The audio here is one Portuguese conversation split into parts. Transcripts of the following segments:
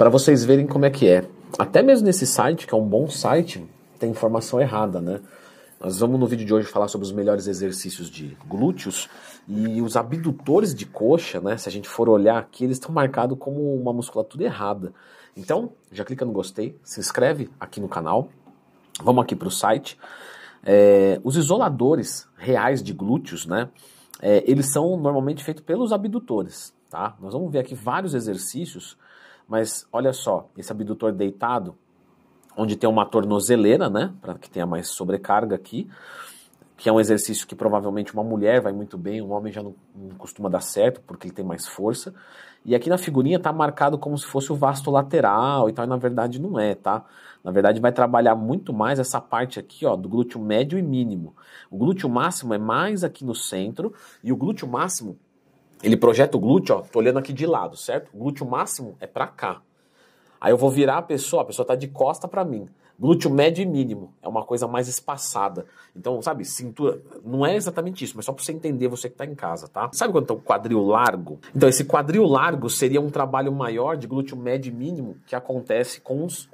para vocês verem como é que é. Até mesmo nesse site, que é um bom site, tem informação errada, né? Nós vamos no vídeo de hoje falar sobre os melhores exercícios de glúteos e os abdutores de coxa, né? Se a gente for olhar aqui, eles estão marcados como uma musculatura errada. Então, já clica no gostei, se inscreve aqui no canal. Vamos aqui para o site. É, os isoladores reais de glúteos, né? É, eles são normalmente feitos pelos abdutores, tá? Nós vamos ver aqui vários exercícios, mas olha só, esse abdutor deitado, onde tem uma tornozeleira, né, para que tenha mais sobrecarga aqui, que é um exercício que provavelmente uma mulher vai muito bem, um homem já não, não costuma dar certo porque ele tem mais força. E aqui na figurinha está marcado como se fosse o vasto lateral e tal, e na verdade não é, tá? Na verdade vai trabalhar muito mais essa parte aqui, ó, do glúteo médio e mínimo. O glúteo máximo é mais aqui no centro e o glúteo máximo ele projeta o glúteo, ó, tô olhando aqui de lado, certo? O glúteo máximo é para cá. Aí eu vou virar a pessoa, a pessoa está de costa para mim. Glúteo médio e mínimo é uma coisa mais espaçada. Então, sabe, cintura. Não é exatamente isso, mas só para você entender, você que está em casa, tá? Sabe quando tem um quadril largo? Então, esse quadril largo seria um trabalho maior de glúteo médio e mínimo que acontece com os,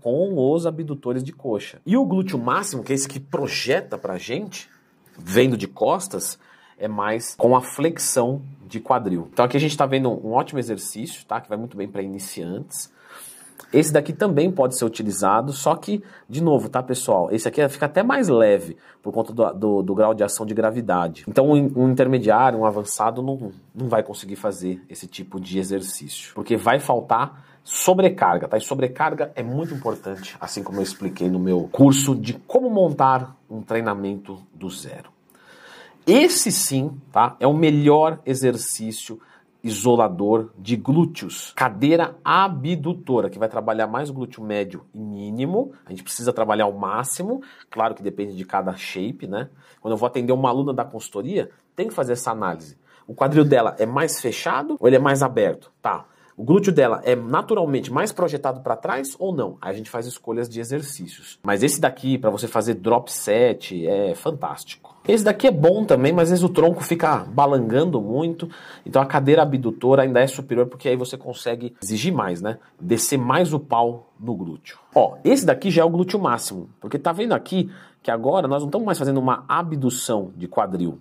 com os abdutores de coxa. E o glúteo máximo, que é esse que projeta pra gente, vendo de costas, é mais com a flexão de quadril. Então aqui a gente está vendo um ótimo exercício, tá? Que vai muito bem para iniciantes. Esse daqui também pode ser utilizado, só que, de novo, tá, pessoal? Esse aqui fica até mais leve por conta do, do, do grau de ação de gravidade. Então, um, um, intermediário, um avançado, não, não vai conseguir fazer esse tipo de exercício, porque vai faltar sobrecarga, tá? E sobrecarga é muito importante, assim como eu expliquei no meu curso de como montar um treinamento do zero. Esse sim, tá? É o melhor exercício isolador de glúteos. Cadeira abdutora, que vai trabalhar mais glúteo médio e mínimo. A gente precisa trabalhar o máximo. Claro que depende de cada shape, né? Quando eu vou atender uma aluna da consultoria, tem que fazer essa análise. O quadril dela é mais fechado ou ele é mais aberto? Tá. O glúteo dela é naturalmente mais projetado para trás ou não? Aí a gente faz escolhas de exercícios. Mas esse daqui, para você fazer drop set, é fantástico. Esse daqui é bom também, mas às vezes o tronco fica balangando muito. Então a cadeira abdutora ainda é superior, porque aí você consegue exigir mais, né? Descer mais o pau no glúteo. Ó, esse daqui já é o glúteo máximo. Porque tá vendo aqui que agora nós não estamos mais fazendo uma abdução de quadril.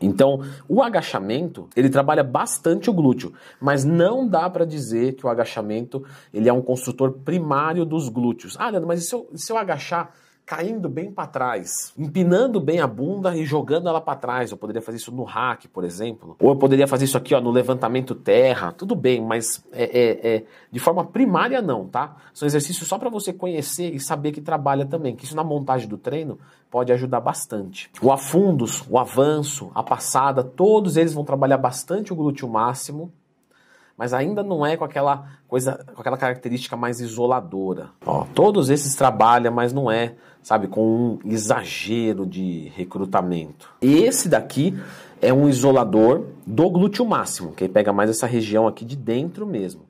Então, o agachamento, ele trabalha bastante o glúteo, mas não dá para dizer que o agachamento, ele é um construtor primário dos glúteos. Ah, Leandro, mas e se eu, se eu agachar caindo bem para trás, empinando bem a bunda e jogando ela para trás. Eu poderia fazer isso no hack, por exemplo. Ou eu poderia fazer isso aqui ó, no levantamento terra. Tudo bem, mas é, é, é de forma primária não, tá? São exercícios só para você conhecer e saber que trabalha também. Que isso na montagem do treino pode ajudar bastante. O afundos, o avanço, a passada, todos eles vão trabalhar bastante o glúteo máximo mas ainda não é com aquela coisa, com aquela característica mais isoladora. Ó, todos esses trabalham, mas não é, sabe, com um exagero de recrutamento. Esse daqui é um isolador do glúteo máximo, que pega mais essa região aqui de dentro mesmo.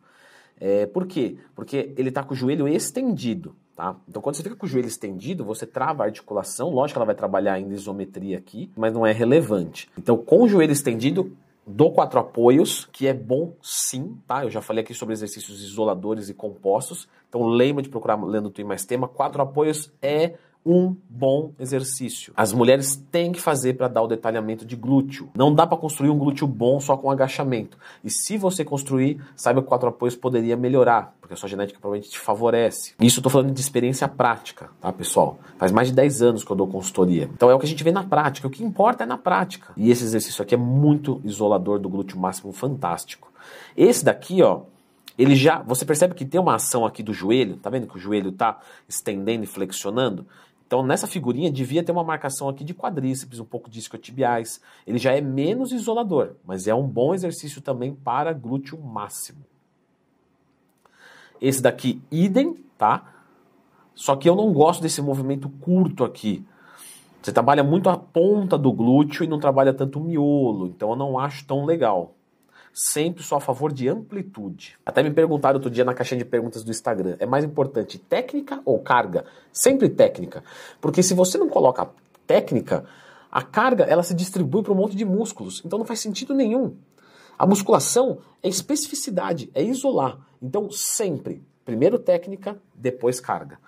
É, por quê? Porque ele está com o joelho estendido. Tá? Então, quando você fica com o joelho estendido, você trava a articulação. Lógico que ela vai trabalhar ainda isometria aqui, mas não é relevante. Então, com o joelho estendido, Dou quatro apoios, que é bom sim, tá? Eu já falei aqui sobre exercícios isoladores e compostos. Então lembra de procurar lendo tu mais tema. Quatro apoios é um bom exercício. As mulheres têm que fazer para dar o detalhamento de glúteo. Não dá para construir um glúteo bom só com agachamento. E se você construir, saiba que quatro apoios poderia melhorar, porque a sua genética provavelmente te favorece. Isso eu tô falando de experiência prática, tá, pessoal? Faz mais de 10 anos que eu dou consultoria. Então é o que a gente vê na prática. O que importa é na prática. E esse exercício aqui é muito isolador do glúteo máximo, fantástico. Esse daqui, ó, ele já, você percebe que tem uma ação aqui do joelho, tá vendo que o joelho tá estendendo e flexionando? Então, nessa figurinha, devia ter uma marcação aqui de quadríceps, um pouco de isquiotibiais. Ele já é menos isolador, mas é um bom exercício também para glúteo máximo. Esse daqui, idem, tá? Só que eu não gosto desse movimento curto aqui. Você trabalha muito a ponta do glúteo e não trabalha tanto o miolo, então eu não acho tão legal sempre sou a favor de amplitude. Até me perguntaram outro dia na caixinha de perguntas do Instagram: é mais importante técnica ou carga? Sempre técnica. Porque se você não coloca técnica, a carga ela se distribui para um monte de músculos. Então não faz sentido nenhum. A musculação é especificidade, é isolar. Então, sempre, primeiro técnica, depois carga.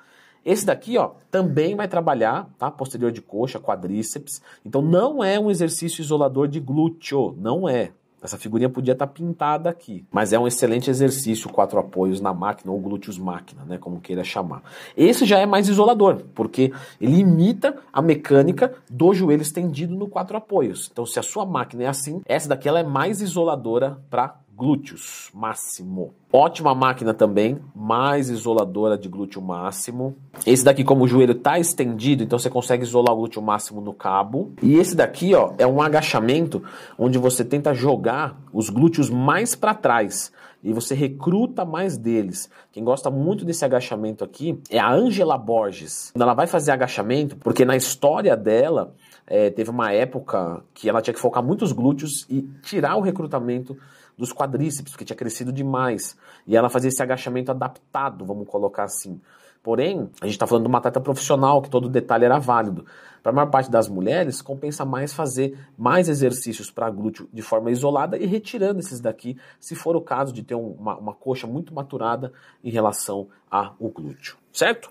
Esse daqui, ó, também vai trabalhar, tá? Posterior de coxa, quadríceps. Então não é um exercício isolador de glúteo, não é. Essa figurinha podia estar tá pintada aqui, mas é um excelente exercício, quatro apoios na máquina ou glúteos máquina, né, como queira chamar. Esse já é mais isolador, porque ele imita a mecânica do joelho estendido no quatro apoios. Então, se a sua máquina é assim, essa daqui ela é mais isoladora para glúteos máximo. Ótima máquina também, mais isoladora de glúteo máximo. Esse daqui, como o joelho está estendido, então você consegue isolar o glúteo máximo no cabo. E esse daqui, ó, é um agachamento onde você tenta jogar os glúteos mais para trás e você recruta mais deles. Quem gosta muito desse agachamento aqui é a Angela Borges. Ela vai fazer agachamento, porque na história dela é, teve uma época que ela tinha que focar muito os glúteos e tirar o recrutamento dos quadríceps, porque tinha crescido demais. E ela fazia esse agachamento adaptado, vamos colocar assim. Porém, a gente está falando de uma atleta profissional, que todo detalhe era válido. Para a maior parte das mulheres, compensa mais fazer mais exercícios para glúteo de forma isolada e retirando esses daqui, se for o caso de ter uma, uma coxa muito maturada em relação ao glúteo, certo?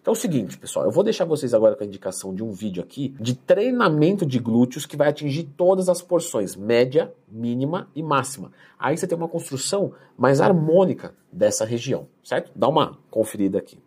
Então é o seguinte, pessoal, eu vou deixar vocês agora com a indicação de um vídeo aqui de treinamento de glúteos que vai atingir todas as porções, média, mínima e máxima. Aí você tem uma construção mais harmônica dessa região, certo? Dá uma conferida aqui.